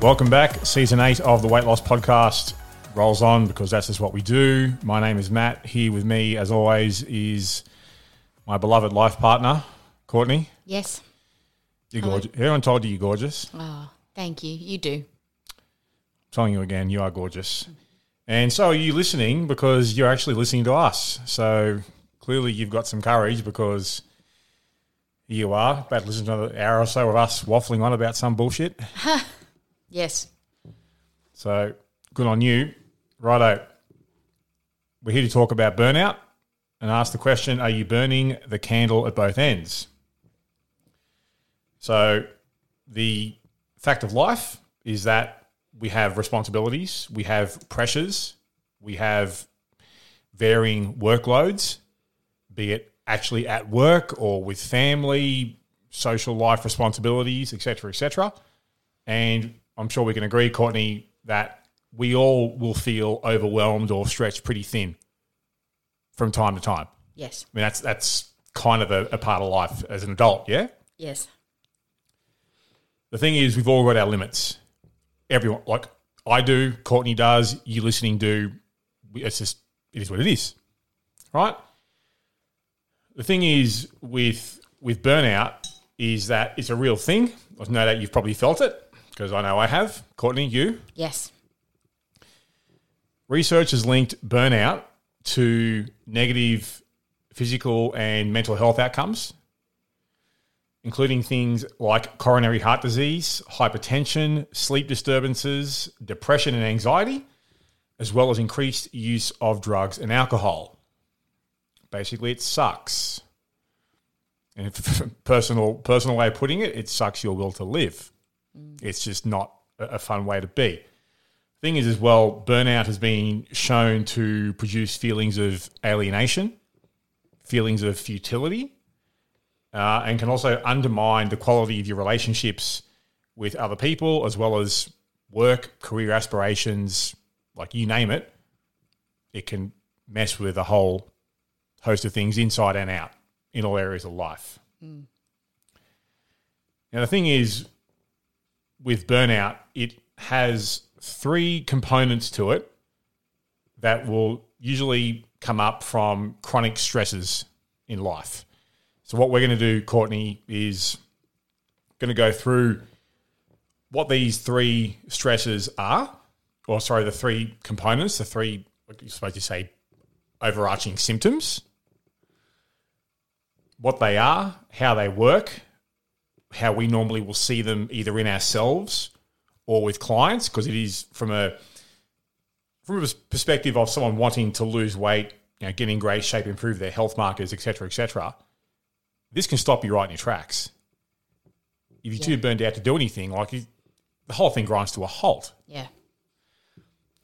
welcome back. Season eight of the Weight Loss Podcast rolls on because that's just what we do. My name is Matt. Here with me, as always, is my beloved life partner, Courtney. Yes. You're gorgeous. Everyone told you you're gorgeous. Oh, thank you. You do. I'm telling you again, you are gorgeous. And so are you listening because you're actually listening to us. So clearly you've got some courage because here you are, about to listen to another hour or so of us waffling on about some bullshit. Yes. So good on you. Righto. We're here to talk about burnout and ask the question Are you burning the candle at both ends? So, the fact of life is that we have responsibilities, we have pressures, we have varying workloads, be it actually at work or with family, social life responsibilities, etc., etc. And I'm sure we can agree, Courtney, that we all will feel overwhelmed or stretched pretty thin from time to time. Yes. I mean, that's that's kind of a, a part of life as an adult, yeah. Yes. The thing is, we've all got our limits. Everyone, like I do, Courtney does, you listening do. It's just it is what it is, right? The thing is with with burnout is that it's a real thing. I know that you've probably felt it because I know I have. Courtney, you. Yes. Research has linked burnout to negative physical and mental health outcomes, including things like coronary heart disease, hypertension, sleep disturbances, depression and anxiety, as well as increased use of drugs and alcohol. Basically, it sucks. And if personal personal way of putting it, it sucks your will to live. It's just not a fun way to be. Thing is as well burnout has been shown to produce feelings of alienation feelings of futility uh, and can also undermine the quality of your relationships with other people as well as work career aspirations like you name it. It can mess with a whole host of things inside and out in all areas of life. Now the thing is with burnout, it has three components to it that will usually come up from chronic stresses in life. So, what we're going to do, Courtney, is going to go through what these three stresses are, or sorry, the three components, the three, you're supposed to say, overarching symptoms, what they are, how they work, how we normally will see them either in ourselves or with clients because it is from a from a perspective of someone wanting to lose weight, you know, get in great shape, improve their health markers, etc., etc. This can stop you right in your tracks. If you're too burned out to do anything, like you, the whole thing grinds to a halt. Yeah.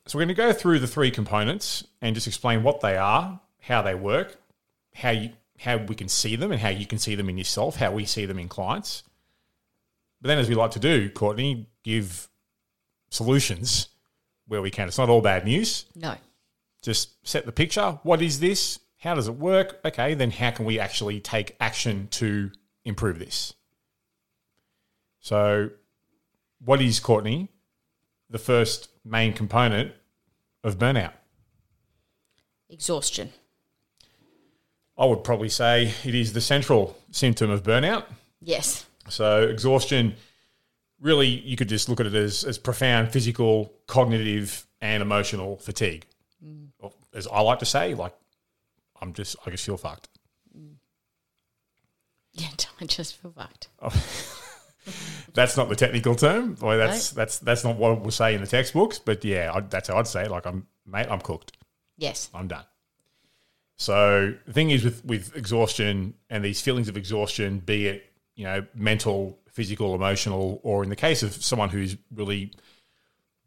So we're going to go through the three components and just explain what they are, how they work, how you how we can see them, and how you can see them in yourself, how we see them in clients. But then, as we like to do, Courtney, give solutions where we can. It's not all bad news. No. Just set the picture. What is this? How does it work? Okay, then how can we actually take action to improve this? So, what is Courtney? The first main component of burnout. Exhaustion. I would probably say it is the central symptom of burnout. Yes. So exhaustion, really, you could just look at it as, as profound physical, cognitive, and emotional fatigue. Mm. Or, As I like to say, like I'm just, I just feel fucked. Mm. Yeah, I just feel fucked. Oh. That's not the technical term. Well, that's that's that's not what we'll say in the textbooks. But yeah, I, that's how I'd say. it. Like I'm, mate, I'm cooked. Yes. I'm done. So the thing is with with exhaustion and these feelings of exhaustion, be it you know mental, physical, emotional, or in the case of someone who's really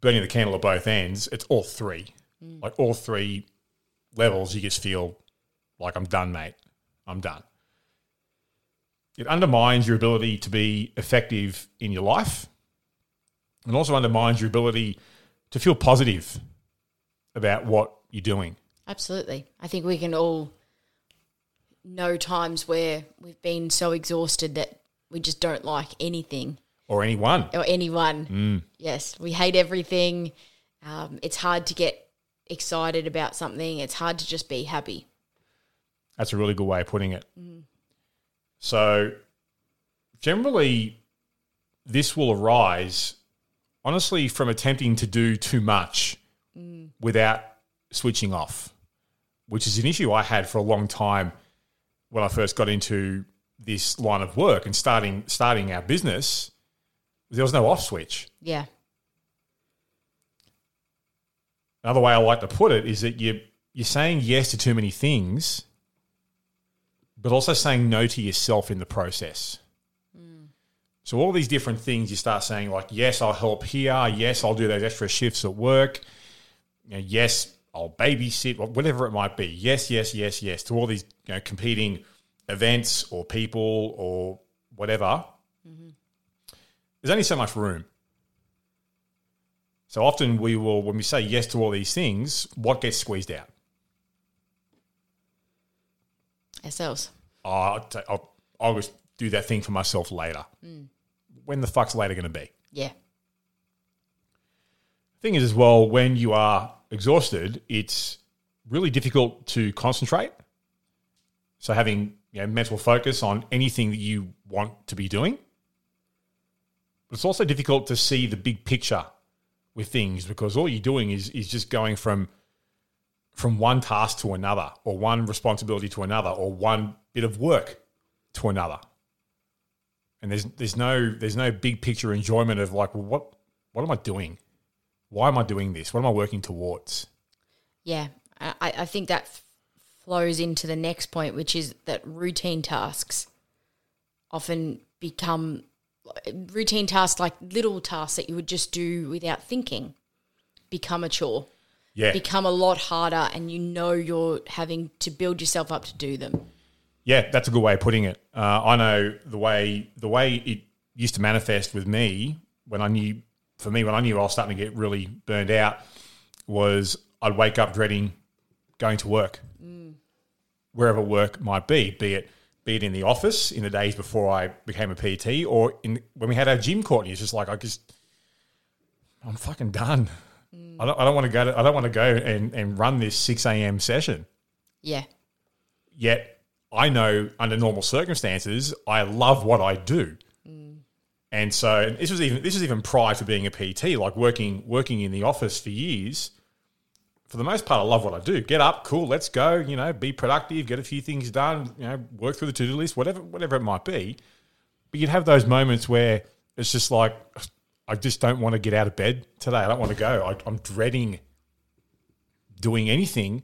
burning the candle at both ends, it's all three. Mm. Like all three levels, you just feel like I'm done, mate. I'm done. It undermines your ability to be effective in your life and also undermines your ability to feel positive about what you're doing. Absolutely. I think we can all know times where we've been so exhausted that we just don't like anything Or anyone. or anyone. Yes, we hate everything. Um, it's hard to get excited about something. It's hard to just be happy. That's a really good way of putting it. So, generally, this will arise, honestly, from attempting to do too much without switching off, which is an issue I had for a long time when I first got into this line of work and starting starting our business. There was no off switch. Yeah. Another way I like to put it is that you you're saying yes to too many things, but also saying no to yourself in the process. Hmm. So all these different things you start saying like yes, I'll help here. Yes, I'll do those extra shifts at work. You know, yes, I'll babysit, whatever it might be. Yes, yes, yes, yes to all these you know, competing events or people or whatever. There's only so much room. So often we will, when we say yes to all these things, what gets squeezed out? Ourselves. Oh, I'll, t- I'll, I'll just do that thing for myself later. Mm. When the fuck's later going to be? Yeah. Thing is, as well, when you are exhausted, it's really difficult to concentrate. So having you know, mental focus on anything that you want to be doing. But it's also difficult to see the big picture with things because all you're doing is is just going from from one task to another or one responsibility to another or one bit of work to another. And there's there's no there's no big picture enjoyment of like, well, what what am I doing? Why am I doing this? What am I working towards? Yeah. I, I think that flows into the next point, which is that routine tasks often become routine tasks like little tasks that you would just do without thinking become a chore Yeah. become a lot harder and you know you're having to build yourself up to do them Yeah, that's a good way of putting it. Uh, I know the way the way it used to manifest with me when I knew, for me, when I knew I was starting to get really burned out, was I'd wake up dreading going to work, wherever work might be, be it be it in the office in the days before I became a PT, or in when we had our gym, Courtney. It's just like I just, I'm fucking done. I don't, I don't want to go. To, I don't want to go and, and run this six a.m. session yeah yet I know under normal circumstances I love what I do. Mm. And so and this was even this was even prior to being a PT, like working working in the office for years. For the most part, I love what I do. Get up, cool, let's go. You know, be productive, get a few things done. You know, work through the to do list, whatever whatever it might be. But you'd have those moments where it's just like I just don't want to get out of bed today. I don't want to go. I, I'm dreading doing anything.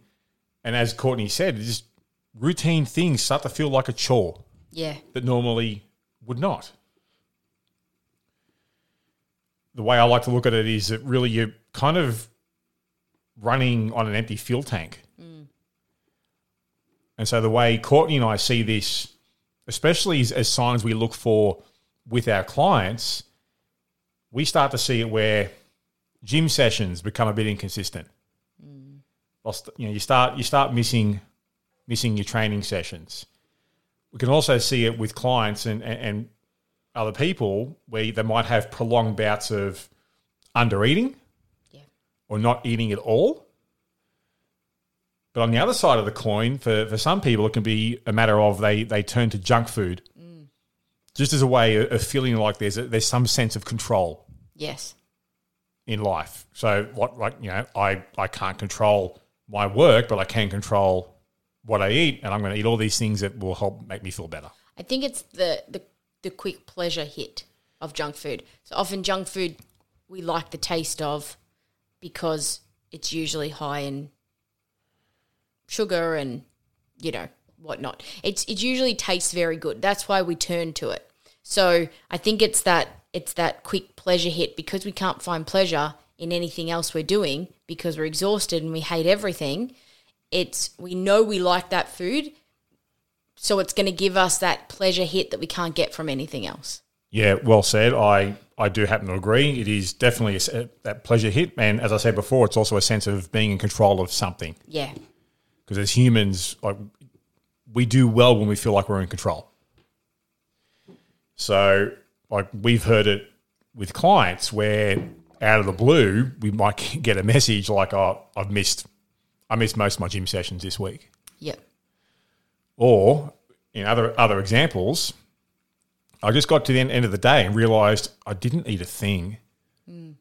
And as Courtney said, just routine things start to feel like a chore yeah that normally would not. The way I like to look at it is that really you're kind of running on an empty fuel tank. Mm. And so the way Courtney and I see this, especially as, as signs we look for with our clients, we start to see it where gym sessions become a bit inconsistent. Mm. Lost- You know, you start you start missing missing your training sessions. We can also see it with clients and, and, and other people where they might have prolonged bouts of under eating or not eating at all. But on the other side of the coin, for, for some people, it can be a matter of they, they turn to junk food just as a way of feeling like there's, a, there's some sense of control yes in life. So, what, like you know, I, I can't control my work, but I can control what I eat, and I'm going to eat all these things that will help make me feel better. I think it's the, the the quick pleasure hit of junk food. So often junk food we like the taste of because it's usually high in sugar and you know whatnot. It's it usually tastes very good. That's why we turn to it. So I think it's that it's that quick pleasure hit because we can't find pleasure in anything else we're doing because we're exhausted and we hate everything. It's we know we like that food, so it's going to give us that pleasure hit that we can't get from anything else. Yeah, well said. I, I do happen to agree. It is definitely a that pleasure hit. And as I said before, it's also a sense of being in control of something. Yeah. Because as humans, like we do well when we feel like we're in control. So, like we've heard it with clients where out of the blue we might get a message like, "Oh, I've missed, I missed most of my gym sessions this week," Yep. or in other other examples, I just got to the end of the day and realized I didn't eat a thing, hmm.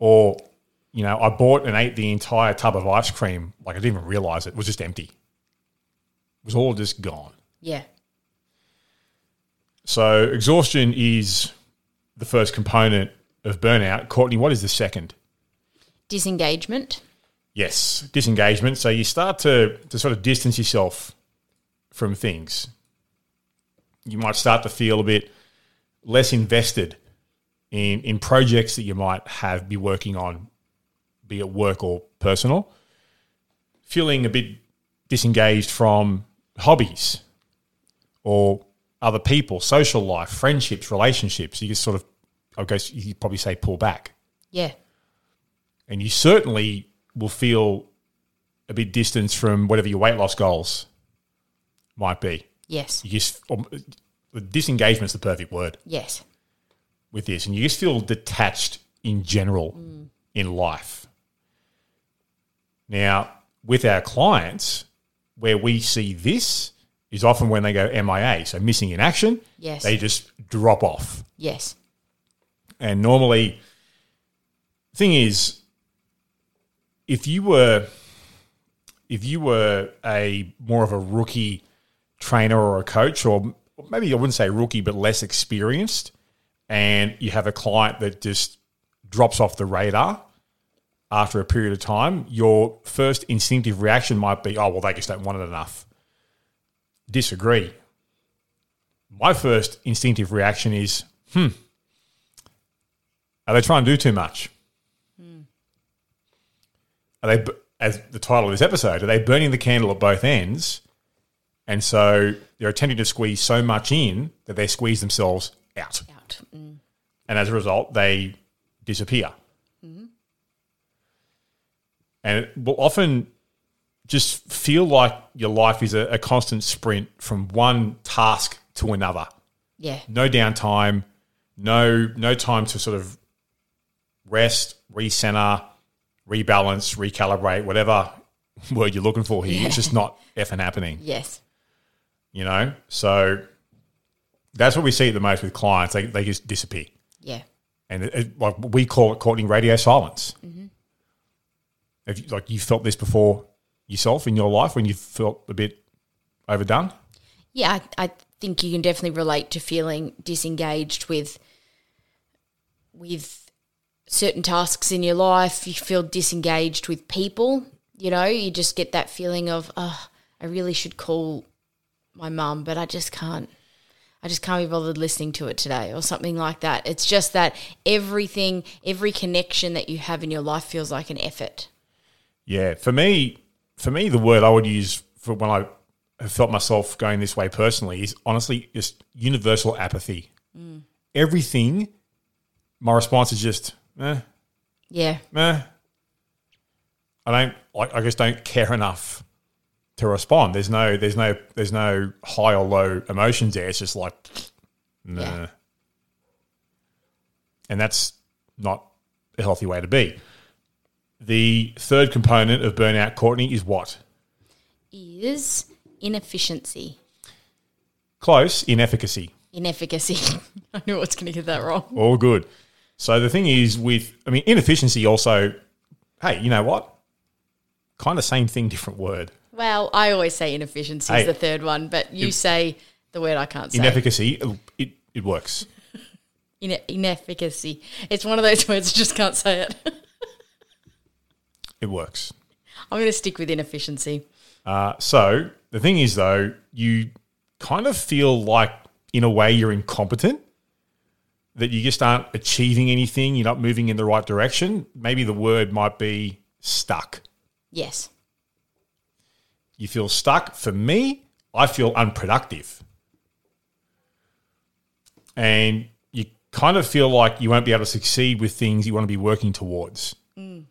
or you know, I bought and ate the entire tub of ice cream like I didn't even realize it was just empty. It was all just gone. Yeah. So exhaustion is the first component of burnout. Courtney, what is the second? Disengagement. Yes, disengagement. So you start to, to sort of distance yourself from things. You might start to feel a bit less invested in, in projects that you might have be working on, be it work or personal. Feeling a bit disengaged from hobbies or other people, social life, friendships, relationships. You just sort of, I guess you probably say, pull back. Yeah. And you certainly will feel a bit distanced from whatever your weight loss goals might be. Yes. You just, um, disengagement's the perfect word Yes. with this. And you just feel detached in general in life. Now, with our clients, where we see this is often when they go MIA, so missing in action. Yes. They just drop off. Yes. And normally, thing is, if you were, if you were a more of a rookie trainer or a coach, or maybe I wouldn't say rookie, but less experienced, and you have a client that just drops off the radar after a period of time, your first instinctive reaction might be, "Oh, well, they just don't want it enough." Disagree. My first instinctive reaction is, "Hmm, are they trying to do too much? Are they, as the title of this episode, are they burning the candle at both ends? And so they're attempting to squeeze so much in that they squeeze themselves out. Out. Mm. And as a result, they disappear. And it will often just feel like your life is a, a constant sprint from one task to another Yeah. no downtime, no no time to sort of rest, recenter, rebalance, recalibrate, whatever word you're looking for here. It's just not effing happening, Yes. You know? So that's what we see the most with clients. They, they just disappear. Yeah. And it, it, like we call it Courtney radio silence. Mm-hmm. Have you, like you felt this before yourself in your life when you felt a bit overdone? Yeah, I, I think you can definitely relate to feeling disengaged with with certain tasks in your life. You feel disengaged with people. You know, you just get that feeling of, oh, I really should call my mum, but I just can't. I just can't be bothered listening to it today, or something like that. It's just that everything, every connection that you have in your life feels like an effort. Yeah, for me, for me, the word I would use for when I have felt myself going this way personally is honestly just universal apathy. Everything, my response is just, eh, Yeah, meh. I don't, like, I just don't care enough to respond. There's no, there's no, there's no high or low emotions there. It's just like, nah. Yeah. And that's not a healthy way to be. The third component of burnout, Courtney, is what? is inefficiency. Close, inefficacy. inefficacy. I knew I was going to get that wrong. All good. So the thing is with, I mean, inefficiency also, hey, you know what? Kind of same thing, different word. Well, I always say inefficiency Hey. is the third one, but you say the word I can't say. Inefficacy, it, it, it works. Ine- inefficacy. It's one of those words I just can't say it. It works. I'm going to stick with inefficiency. Uh, so the thing is, though, you kind of feel like in a way you're incompetent, that you just aren't achieving anything, you're not moving in the right direction, maybe the word might be stuck. Yes. You feel stuck. For me, I feel unproductive. And you kind of feel like you won't be able to succeed with things you want to be working towards. Mm.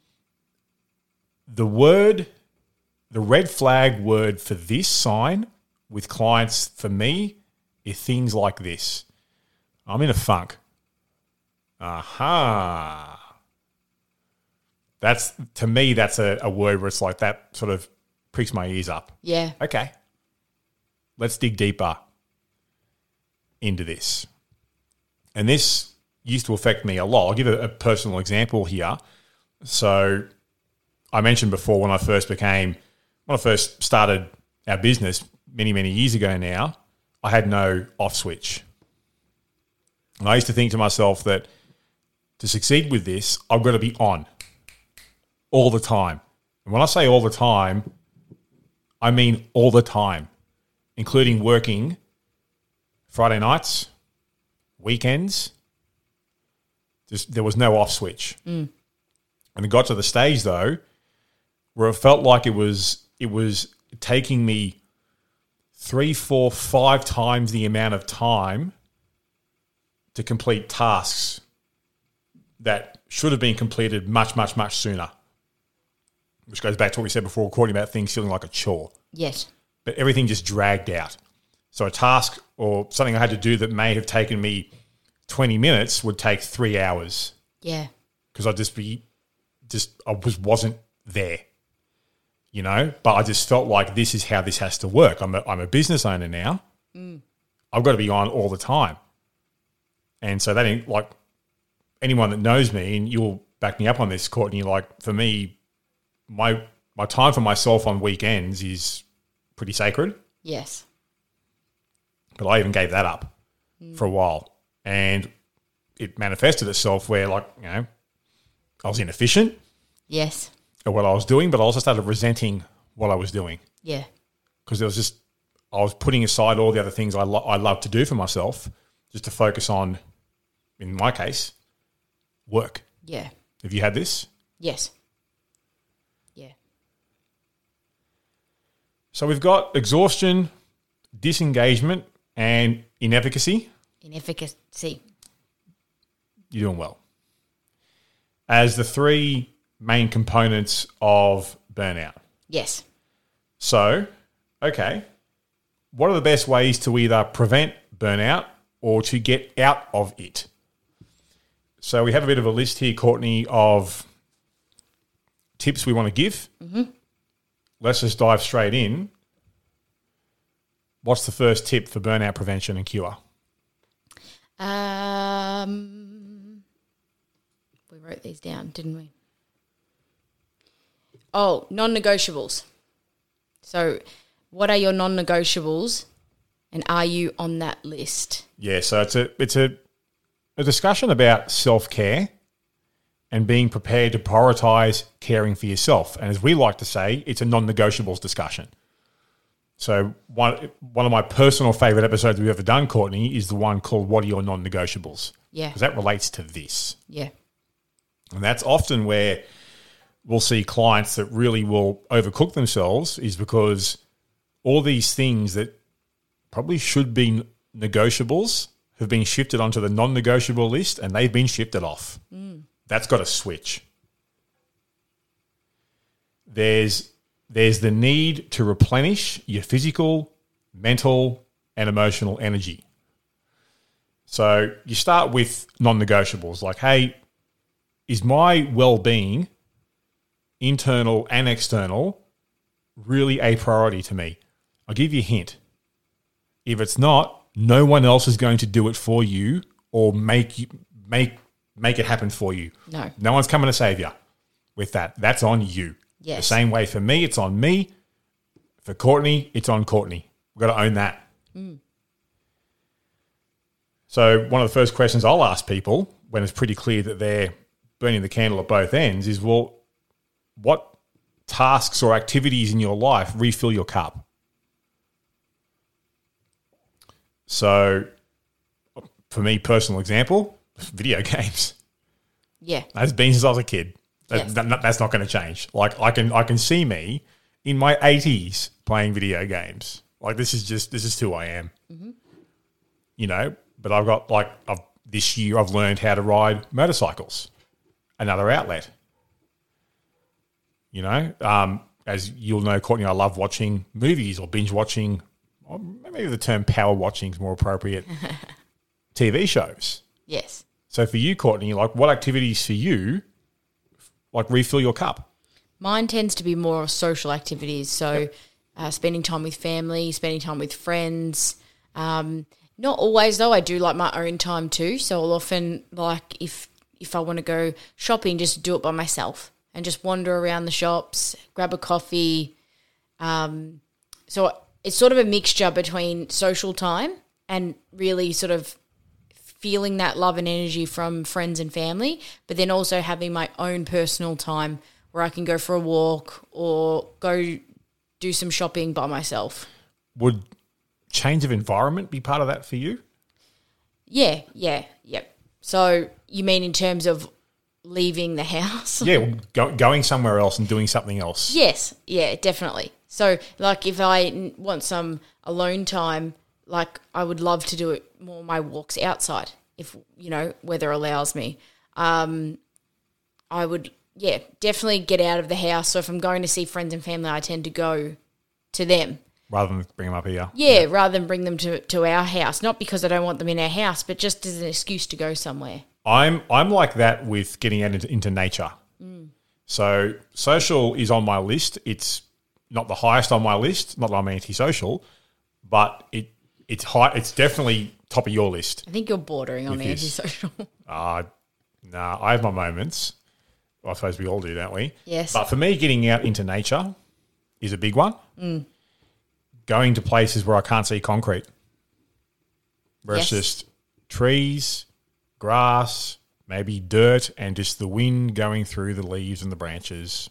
The word, the red flag word for this sign with clients for me is things like this I'm in a funk. Aha. That's to me, that's a, a word where it's like that sort of pricks my ears up. Yeah. Okay. Let's dig deeper into this. And this used to affect me a lot. I'll give a, a personal example here. So I mentioned before when I first became, when I first started our business many, many years ago now, I had no off switch. And I used to think to myself that to succeed with this, I've got to be on all the time. And when I say all the time, I mean all the time, including working Friday nights, weekends. Just there was no off switch. Mm. And it got to the stage though where it felt like it was it was taking me three, four, five times the amount of time to complete tasks that should have been completed much, much, much sooner. Which goes back to what we said before, Courtney about things feeling like a chore Yes. but everything just dragged out. So a task or something I had to do that may have taken me 20 minutes would take three hours Yeah. because I'd just be, just, I was, wasn't there, you know? But I just felt like this is how this has to work. I'm a, I'm a business owner now. Mm. I've got to be on all the time. And so that ain't like anyone that knows me, and you'll back me up on this, Courtney, like for me, my, my time for myself on weekends is pretty sacred Yes. but I even gave that up mm. for a while, and it manifested itself where, like, you know, I was inefficient Yes. at what I was doing, but I also started resenting what I was doing Yeah. because there was just I was putting aside all the other things I lo- I love to do for myself just to focus on, in my case, work. Yeah. Have you had this? Yes. Yeah. So we've got exhaustion, disengagement, and inefficacy. Inefficacy. you're doing well. As the three main components of burnout. Yes. So, okay, what are the best ways to either prevent burnout or to get out of it? So, we have a bit of a list here, Courtney, of tips we want to give. Mm-hmm. Let's just dive straight in. What's the first tip for burnout prevention and cure? Um, we wrote these down, didn't we? Oh, non negotiables. So, what are your non negotiables and are you on that list? Yeah, so it's a it's a a discussion about self care and being prepared to prioritize caring for yourself. And as we like to say, it's a non negotiables discussion. So one one of my personal favorite episodes we've ever done, Courtney, is the one called "What Are Your Non Negotiables?" Yeah. because that relates to this. Yeah. And that's often where we'll see clients that really will overcook themselves is because all these things that probably should be negotiables have been shifted onto the non negotiable list and they've been shifted off. Mm. That's got to switch. There's there's the need to replenish your physical, mental, and emotional energy. So you start with non negotiables like, hey, is my well being, internal and external, really a priority to me? I'll give you a hint. If it's not, no one else is going to do it for you or make you make make it happen for you. No. No one's coming to save you with that. That's on you. Yes. The same way for me, it's on me. For Courtney, it's on Courtney. We've got to own that. Mm. So, one of the first questions I'll ask people when it's pretty clear that they're burning the candle at both ends is well, what tasks or activities in your life refill your cup? So, for me, personal example, video games. Yeah. That's been since I was a kid. That, Yes. that- that's not going to change. Like I can I can see me in my eighties playing video games. Like this is just this is who I am. You know, but I've got like I've this year I've learned how to ride motorcycles. Another outlet. You know, um, as you'll know, Courtney, I love watching movies or binge watching. Or maybe the term power watching is more appropriate. TV shows. Yes. So for you, Courtney, like what activities for you, like refill your cup? Mine tends to be more social activities. So, uh, spending time with family, spending time with friends. Um, not always though. I do like my own time too. So I'll often like if if I want to go shopping, just do it by myself and just wander around the shops, grab a coffee. Um, so it's sort of a mixture between social time and really sort of feeling that love and energy from friends and family, but then also having my own personal time where I can go for a walk or go do some shopping by myself. Would change of environment be part of that for you? Yeah, yeah, yep. So you mean in terms of leaving the house? Yeah, go, going somewhere else and doing something else. Yes, yeah, definitely. So, like, if I want some alone time, like, I would love to do it more my walks outside, if you know weather allows me. Um, I would, yeah, definitely get out of the house. So, if I'm going to see friends and family, I tend to go to them. Rather than bring them up here. Yeah, rather than bring them to, to our house. Not because I don't want them in our house, but just as an excuse to go somewhere. I'm I'm like that with getting out into, into nature. So social is on my list. It's not the highest on my list. Not that I'm antisocial, but it it's high. It's definitely top of your list. I think you're bordering on this. antisocial. Uh, nah, I have my moments. I suppose we all do, don't we? Yes. But for me, getting out into nature is a big one. Going to places where I can't see concrete, where it's Yes. just trees, grass, maybe dirt, and just the wind going through the leaves and the branches.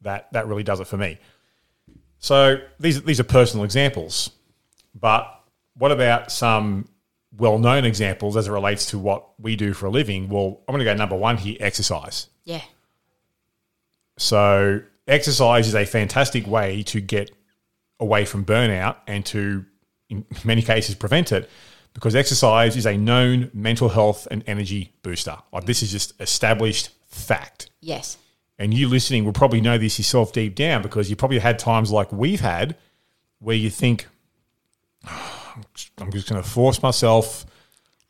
That that really does it for me. So these these are personal examples, but what about some well-known examples as it relates to what we do for a living? Well, I'm going to go number one here: exercise. yeah. So, exercise is a fantastic way to get away from burnout and to, in many cases, prevent it because exercise is a known mental health and energy booster. Like, this is just established fact. Yes. And you listening will probably know this yourself deep down because you probably had times like we've had where you think, I'm just going to force myself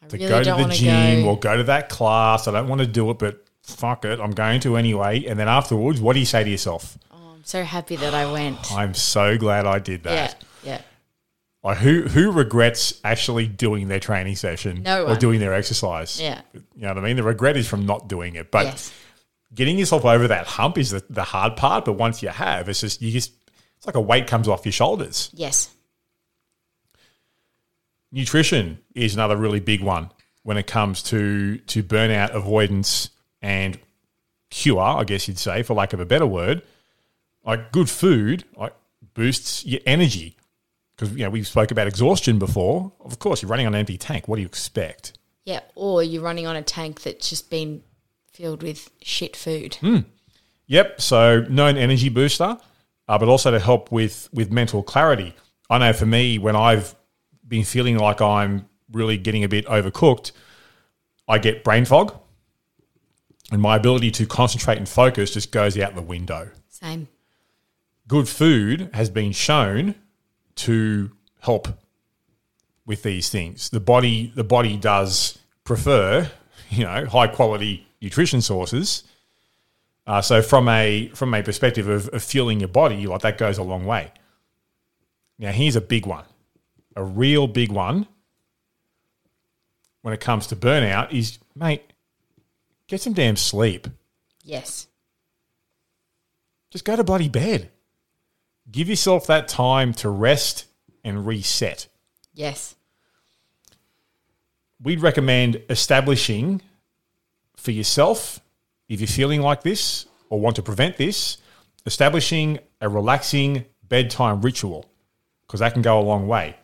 to really go to the gym go. or go to that class. I don't want to do it, but fuck it, I'm going to anyway. And then afterwards, what do you say to yourself? Oh, I'm so happy that I went. I'm so glad I did that. Yeah. yeah. Like who who regrets actually doing their training session No or doing their exercise? Yeah. You know what I mean? The regret is from not doing it. But Yes. getting yourself over that hump is the, the hard part. But once you have, it's just you just it's like a weight comes off your shoulders. Yes. Nutrition is another really big one when it comes to to burnout avoidance and cure, I guess you'd say, for lack of a better word. Like good food, like boosts your energy because you know we spoke about exhaustion before. Of course, you're running on an empty tank. What do you expect? Yeah. Or you're running on a tank that's just been filled with shit food. Hmm. Yep. So known energy booster, uh, but also to help with with mental clarity. I know for me, when I've been feeling like I'm really getting a bit overcooked, I get brain fog, and my ability to concentrate and focus just goes out the window. Same. Good food has been shown to help with these things. The body, the body does prefer, you know, high quality nutrition sources. Uh, so from a from a perspective of, of fueling your body, like that goes a long way. Now here's a big one, a real big one. When it comes to burnout, is mate, get some damn sleep. Yes. Just go to bloody bed. Give yourself that time to rest and reset. Yes. We'd recommend establishing for yourself, if you're feeling like this or want to prevent this, establishing a relaxing bedtime ritual because that can go a long way.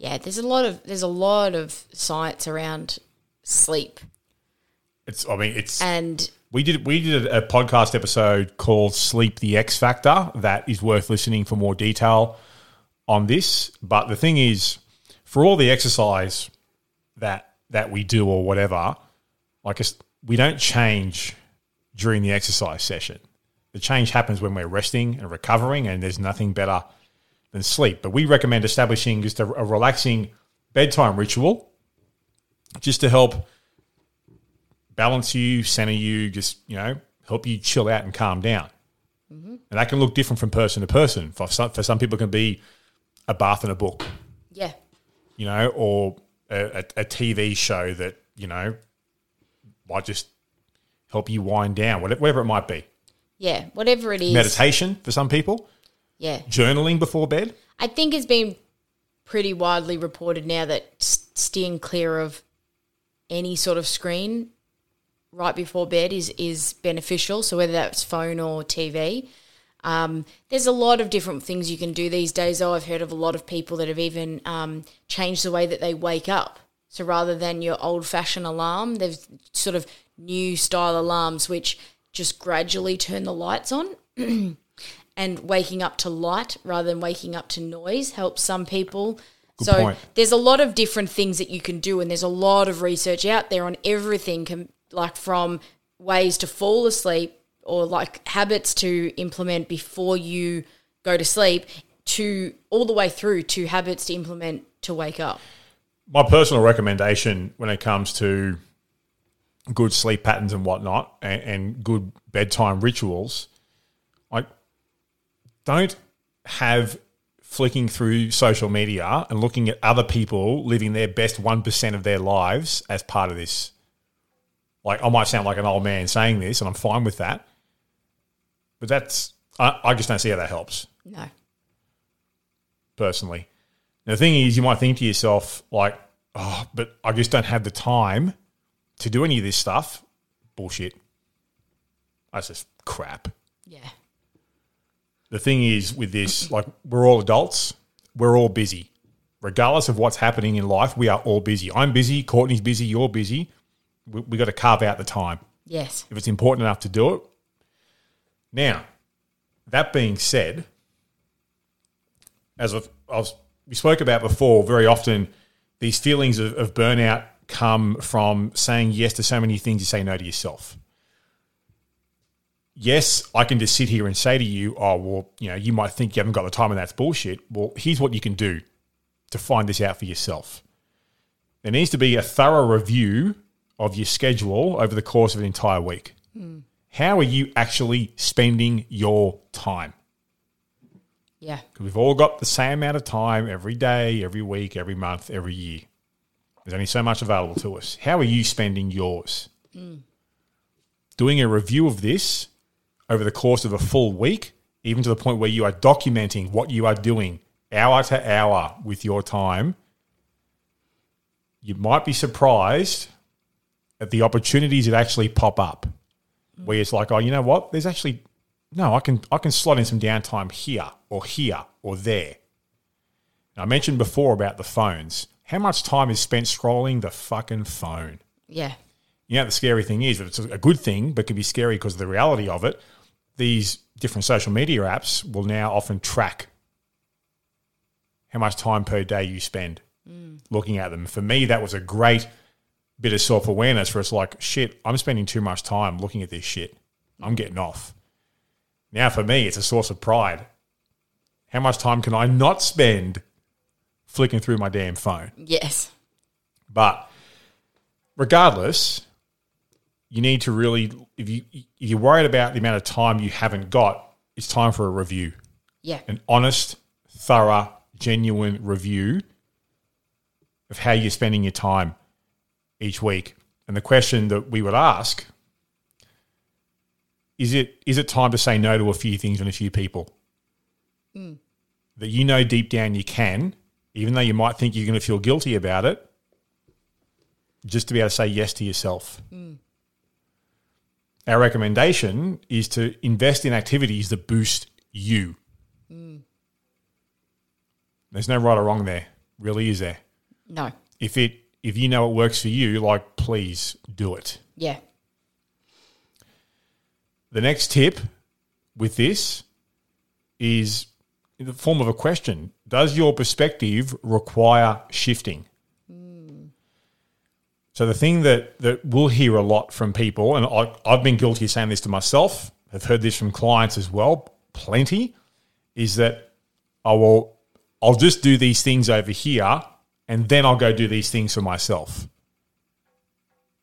Yeah, there's a lot of there's a lot of science around sleep It's I mean it's and we did we did a, podcast episode called Sleep the X Factor that is worth listening for more detail on this. But the thing is, for all the exercise that that we do or whatever, like we don't change during the exercise session. The change happens when we're resting and recovering, and there's nothing better than sleep. But we recommend establishing just a, a relaxing bedtime ritual, just to help balance you, center you, just you know help you chill out and calm down. Mm-hmm. And that can look different from person to person. For some, for some people, it can be a bath and a book, yeah, you know, or a, a, a TV show that you know might just help you wind down, whatever, whatever it might be. yeah, whatever it is. Meditation for some people, Yeah, journaling before bed. I think it's been pretty widely reported now that s- steering clear of any sort of screen right before bed is is beneficial. So whether that's phone or TV, um, there's a lot of different things you can do these days. Though I've heard of a lot of people that have even um, changed the way that they wake up. So rather than your old fashioned alarm, there's sort of new style alarms which just gradually turn the lights on and waking up to light rather than waking up to noise helps some people. so point. there's a lot of different things that you can do, and there's a lot of research out there on everything, com- like from ways to fall asleep or like habits to implement before you go to sleep to all the way through to habits to implement to wake up. my personal recommendation when it comes to good sleep patterns and whatnot and, and good bedtime rituals, like don't have flicking through social media and looking at other people living their best 1% of their lives as part of this. Like, I might sound like an old man saying this, and I'm fine with that. But that's, I, I just don't see how that helps No. personally. Now, the thing is, you might think to yourself, like, oh, but I just don't have the time to do any of this stuff. Bullshit. That's just crap. Yeah. The thing is, with this, like, we're all adults, we're all busy. Regardless of what's happening in life, we are all busy. I'm busy, Courtney's busy, you're busy. We, we got to carve out the time Yes. if it's important enough to do it. Now, that being said, as I've, I've, we spoke about before, very often these feelings of, of burnout come from saying yes to so many things you say no to yourself. Yes, I can just sit here and say to you, oh, well, you know, you might think you haven't got the time and that's bullshit. Well, here's what you can do to find this out for yourself. There needs to be a thorough review of your schedule over the course of an entire week. Hmm. How are you actually spending your time? Yeah. Because we've all got the same amount of time every day, every week, every month, every year. There's only so much available to us. How are you spending yours? Hmm. Doing a review of this over the course of a full week, even to the point where you are documenting what you are doing hour to hour with your time, you might be surprised at the opportunities that actually pop up. Where it's like, oh, you know what? There's actually no, I can I can slot in some downtime here or here or there. Now, I mentioned before about the phones. How much time is spent scrolling the fucking phone? Yeah. You know, the scary thing is, it's a good thing, but can be scary because of the reality of it. These different social media apps will now often track how much time per day you spend mm. looking at them. For me, that was a great bit of self awareness where it's like, shit, I'm spending too much time looking at this shit. I'm getting off. Now, for me, it's a source of pride. How much time can I not spend flicking through my damn phone? Yes. But regardless, you need to really if you if you're worried about the amount of time you haven't got, it's time for a review. Yeah. An honest, thorough, genuine review of how you're spending your time each week. And the question that we would ask is it is it time to say no to a few things and a few people? Hmm. That you know deep down you can, even though you might think you're going to feel guilty about it, just to be able to say yes to yourself. Hmm. Our recommendation is to invest in activities that boost you. There's no right or wrong there. Really, is there? No. If it if you know it works for you, like please do it. Yeah. The next tip with this is in the form of a question. Does your perspective require shifting? So the thing that that we'll hear a lot from people, and I, I've been guilty of saying this to myself, I've heard this from clients as well, plenty, is that oh, I will I'll just do these things over here and then I'll go do these things for myself.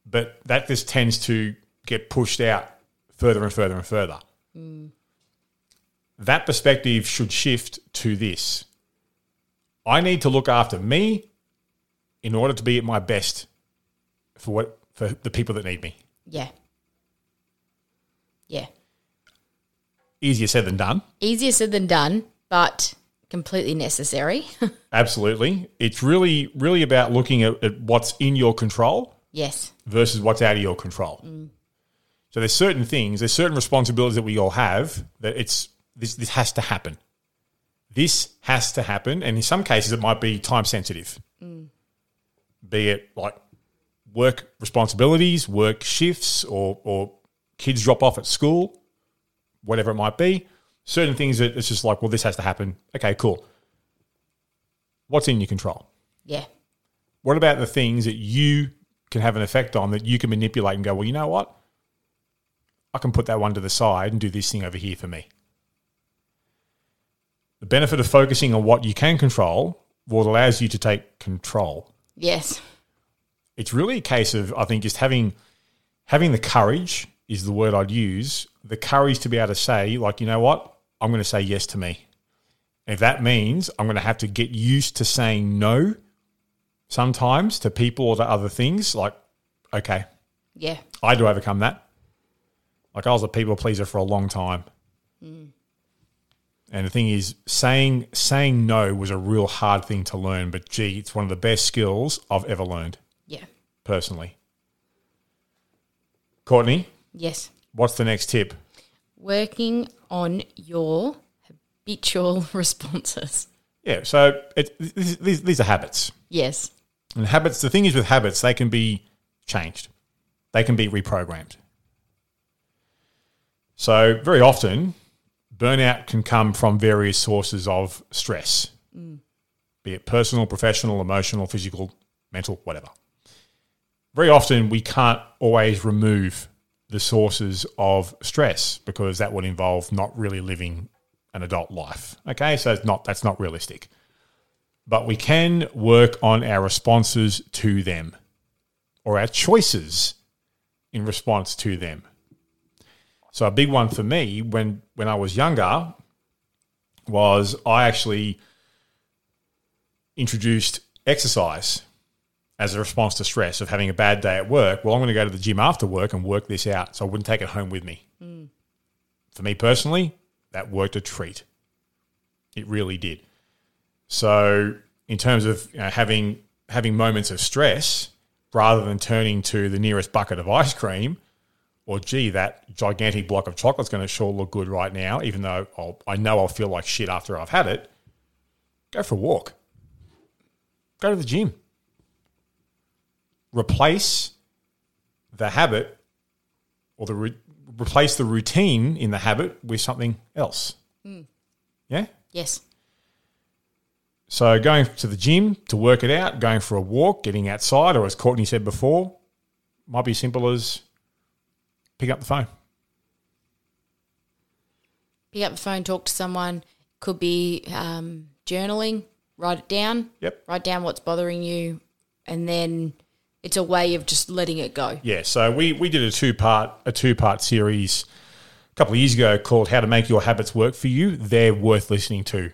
But that just tends to get pushed out further and further and further. That perspective should shift to this. I need to look after me in order to be at my best for what for the people that need me. Yeah. Yeah. Easier said than done. Easier said than done, but completely necessary. Absolutely. It's really, really about looking at, at what's in your control yes. versus what's out of your control. Mm. So there's certain things, there's certain responsibilities that we all have that it's this this has to happen. This has to happen, and in some cases it might be time sensitive. Mm. Be it like work responsibilities, work shifts, or or kids drop off at school, whatever it might be. Certain things that it's just like, well, this has to happen. Okay, cool. What's in your control? Yeah. What about the things that you can have an effect on that you can manipulate and go, well, you know what? I can put that one to the side and do this thing over here for me. The benefit of focusing on what you can control what allows you to take control. Yes. It's really a case of I think just having having the courage is the word I'd use. The courage to be able to say, like, you know what? I'm going to say yes to me. And if that means I'm going to have to get used to saying no sometimes to people or to other things, like, okay, Yeah. I do overcome that. Like I was a people pleaser for a long time. Mm. And the thing is, saying saying no was a real hard thing to learn, but gee, it's one of the best skills I've ever learned. Personally. Courtney, Yes. what's the next tip? Working on your habitual responses. Yeah, so it, these, these, these are habits. Yes. And habits, the thing is with habits, they can be changed, they can be reprogrammed. So, very often, burnout can come from various sources of stress, mm. be it personal, professional, emotional, physical, mental, whatever. Very often, we can't always remove the sources of stress because that would involve not really living an adult life. Okay, so it's not that's not realistic but we can work on our responses to them or our choices in response to them. So a big one for me when when I was younger was I actually introduced exercise as a response to stress of having a bad day at work. Well, I'm going to go to the gym after work and work this out so I wouldn't take it home with me. Hmm. For me personally, that worked a treat. It really did. So, in terms of you know, having having moments of stress, rather than turning to the nearest bucket of ice cream, or gee, that gigantic block of chocolate's going to sure look good right now, even though I'll, I know I'll feel like shit after I've had it. Go for a walk. Go to the gym. Replace the habit, or the ru- replace the routine in the habit with something else. Yeah. Yes. So going to the gym to work it out, going for a walk, getting outside, or as Courtney said before, might be simple as pick up the phone. Pick up the phone, talk to someone. Could be um, journaling, write it down. Yep. Write down what's bothering you. And then it's a way of just letting it go. Yeah. So we we did a two part a two part series a couple of years ago called "How to Make Your Habits Work for You." They're worth listening to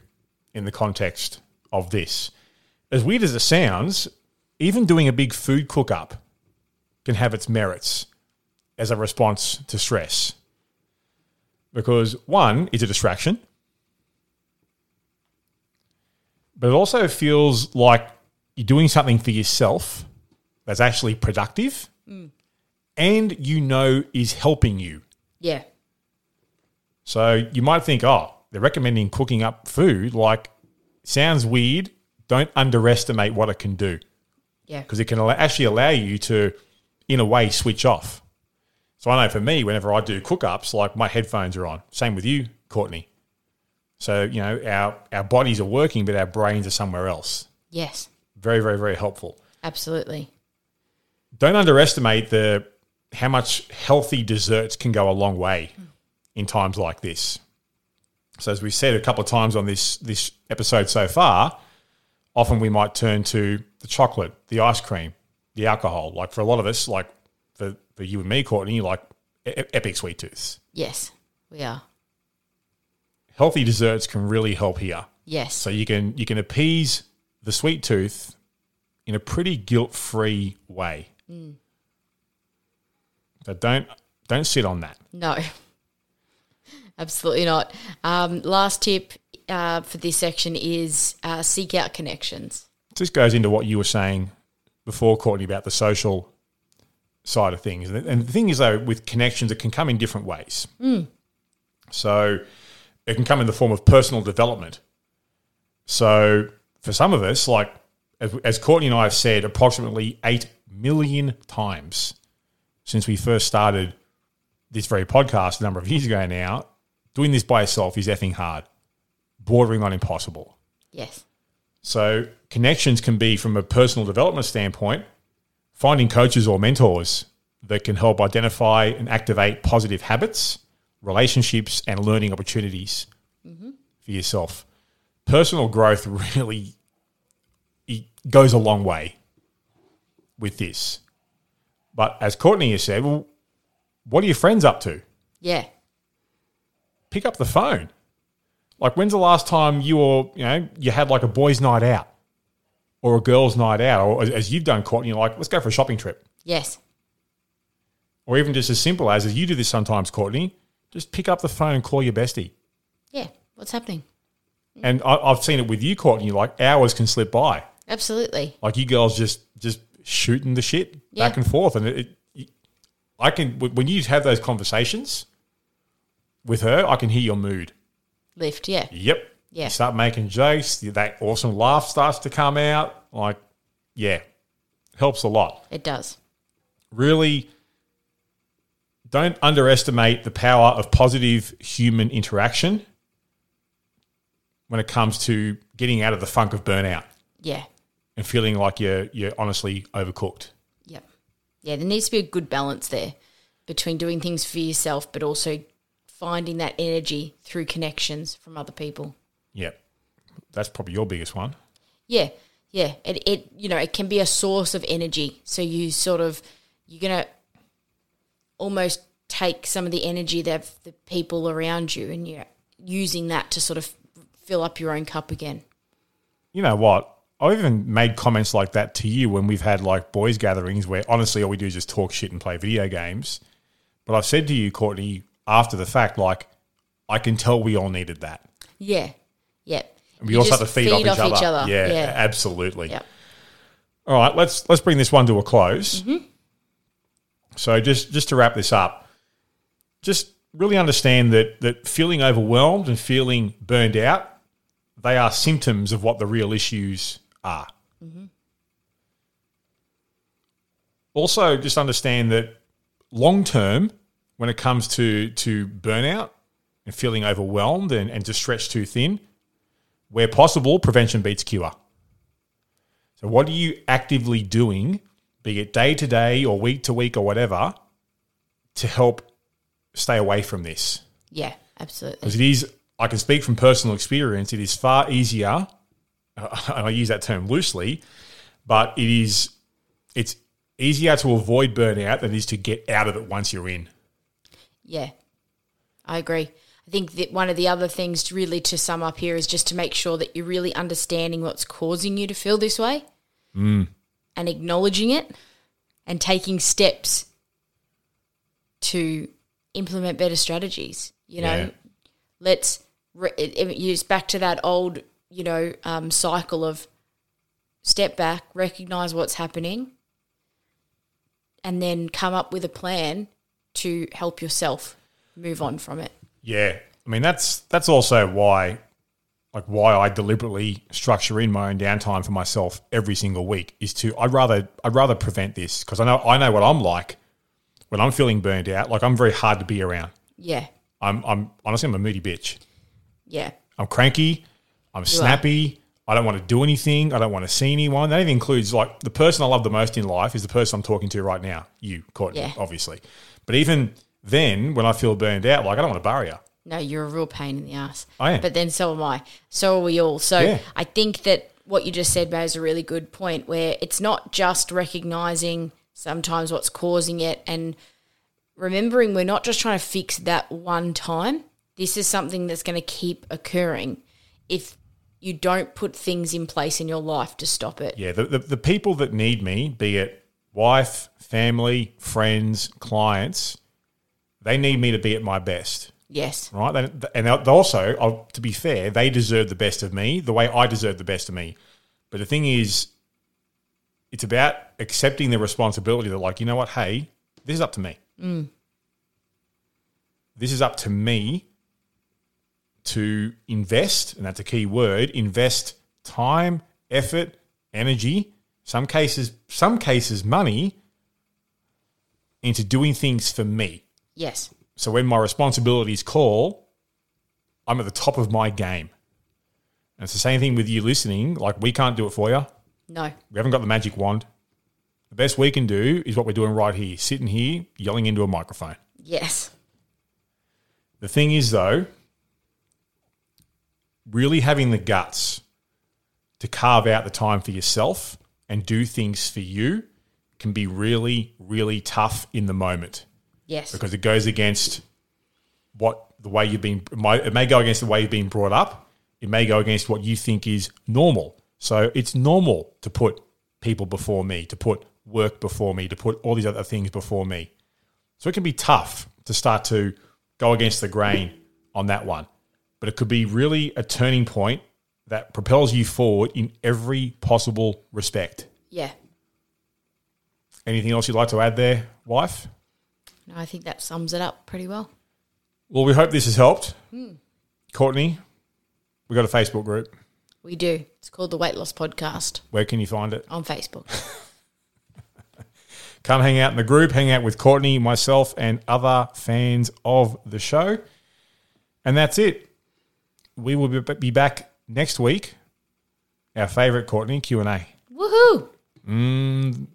in the context of this. As weird as it sounds, even doing a big food cook up can have its merits as a response to stress. Because one, it's a distraction. But it also feels like you're doing something for yourself that's actually productive and you know is helping you. Yeah. So you might think, oh, they're recommending cooking up food. Like, sounds weird. don't underestimate what it can do Yeah. because it can actually allow you to, in a way, switch off. So I know for me, whenever I do cook ups, like my headphones are on. Same with you, Courtney. So you know our our bodies are working, but our brains are somewhere else. Yes. Very, very, very helpful. Absolutely. Don't underestimate the how much healthy desserts can go a long way in times like this. So as we've said a couple of times on this this episode so far, often we might turn to the chocolate, the ice cream, the alcohol. Like for a lot of us, like for, for you and me, Courtney, like epic sweet tooths. Yes. We are. Healthy desserts can really help here. Yes. So you can you can appease the sweet tooth in a pretty guilt free way. So don't don't sit on that. No, absolutely not. Um, last tip uh, for this section is uh, seek out connections. This goes into what you were saying before, Courtney, about the social side of things. And the- thing is, though, with connections, it can come in different ways. So it can come in the form of personal development. So for some of us, like as, as Courtney and I have said approximately 8 million times since we first started this very podcast a number of years ago now, doing this by yourself is effing hard, bordering on impossible. Yes. So connections can be from a personal development standpoint, finding coaches or mentors that can help identify and activate positive habits, relationships, and learning opportunities for yourself. Personal growth really it goes a long way with this. But as Courtney has said, well, what are your friends up to? Yeah. pick up the phone. Like, when's the last time you or you know you had like a boys' night out, or a girls' night out, or as- you've done, Courtney, you're like, let's go for a shopping trip, Yes. or even just as simple as as you do this sometimes, Courtney, just pick up the phone and call your bestie. Yeah. What's happening? And I, I've seen it with you, Courtney. Like hours can slip by. Absolutely. Like you girls just just shooting the shit Yeah. back and forth, and it, it, I can when you have those conversations with her, I can hear your mood. Lift. Yeah. Yep. Yeah. You start making jokes, that awesome laugh starts to come out. Like, yeah, helps a lot. It does. Really, don't underestimate the power of positive human interaction when it comes to getting out of the funk of burnout Yeah. And feeling like you're you're honestly overcooked. Yep. Yeah. There needs to be a good balance there between doing things for yourself, but also finding that energy through connections from other people. Yep. That's probably your biggest one. Yeah, yeah. It, it you know it can be a source of energy. So you sort of you're gonna almost take some of the energy that the people around you, and you're using that to sort of fill up your own cup again. you know what? I've even made comments like that to you when we've had like boys' gatherings where honestly all we do is just talk shit and play video games. But I've said to you, Courtney, after the fact, like, I can tell we all needed that. Yeah, yeah. We You also have to feed, off, each, other. Yeah, Yeah, absolutely. yeah. All right, let's let's bring this one to a close. Mm-hmm. So just just to wrap this up, just really understand that that feeling overwhelmed and feeling burned out, they are symptoms of what the real issues are. Also, just understand that long term, when it comes to to burnout and feeling overwhelmed and, and just stretched too thin, where possible, prevention beats cure. So, what are you actively doing, be it day to day or week to week or whatever, to help stay away from this? Yeah, absolutely. Because it is, I can speak from personal experience, it is far easier, I use that term loosely, but it is, it's easier to avoid burnout than it is to get out of it once you're in. Yeah, I agree. I think that one of the other things, to really, to sum up here, is just to make sure that you're really understanding what's causing you to feel this way, mm. and acknowledging it, and taking steps to implement better strategies. You know, Yeah. let's re- it, it, it's back to that old, you know, um, cycle of step back, recognize what's happening, and then come up with a plan to help yourself move on from it. Yeah, I mean that's that's also why like why I deliberately structure in my own downtime for myself every single week is to I'd rather I'd rather prevent this because I know I know what I'm like when I'm feeling burned out. Like I'm very hard to be around. Yeah. I'm I'm honestly I'm a moody bitch. Yeah. I'm cranky. I'm snappy. I don't want to do anything. I don't want to see anyone. That even includes like the person I love the most in life is the person I'm talking to right now. You, Courtney, Yeah. obviously. But even then, when I feel burned out, like I don't want to bury her. No, you're a real pain in the ass. I am. But then so am I. So are we all. So Yeah. I think that what you just said, Mo, is a really good point where it's not just recognizing sometimes what's causing it and remembering we're not just trying to fix that one time. This is something that's going to keep occurring if you don't put things in place in your life to stop it. Yeah, the, the, the people that need me, be it wife, family, friends, clients, they need me to be at my best. Yes. right? And also, to be fair, they deserve the best of me the way I deserve the best of me. But the thing is, it's about accepting the responsibility that, like, you know what? Hey, this is up to me. Mm. This is up to me to invest, and that's a key word invest time, effort, energy, some cases, some cases, money into doing things for me. Yes. So when my responsibilities call, I'm at the top of my game. And it's the same thing with you listening. Like we can't do it for you. No. We haven't got the magic wand. The best we can do is what we're doing right here, sitting here, yelling into a microphone. Yes. The thing is, though, really having the guts to carve out the time for yourself and do things for you can be really, really tough in the moment. Yes. because it goes against what the way you've been. It may go against the way you've been brought up. It may go against what you think is normal. So it's normal to put people before me, to put work before me, to put all these other things before me. So it can be tough to start to go against the grain on that one, but it could be really a turning point that propels you forward in every possible respect. yeah. Anything else you'd like to add there, wife? No, I think that sums it up pretty well. Well, we hope this has helped. Hmm. Courtney, we got a Facebook group. We do. It's called the Weight Loss Podcast Where can you find it? on Facebook. Come hang out in the group, hang out with Courtney, myself, and other fans of the show. And that's it. We will be- be back next week. Our favorite Courtney Q and A. Woohoo! Mm,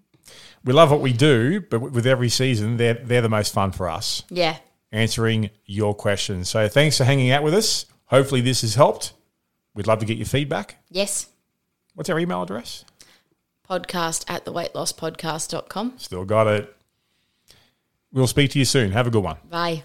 we love what we do, but with every season, they're they're the most fun for us. Yeah. answering your questions. So thanks for hanging out with us. Hopefully this has helped. We'd love to get your feedback. Yes. What's our email address? Podcast at the weight weightlosspodcast.com. Still got it. We'll speak to you soon. Have a good one. Bye.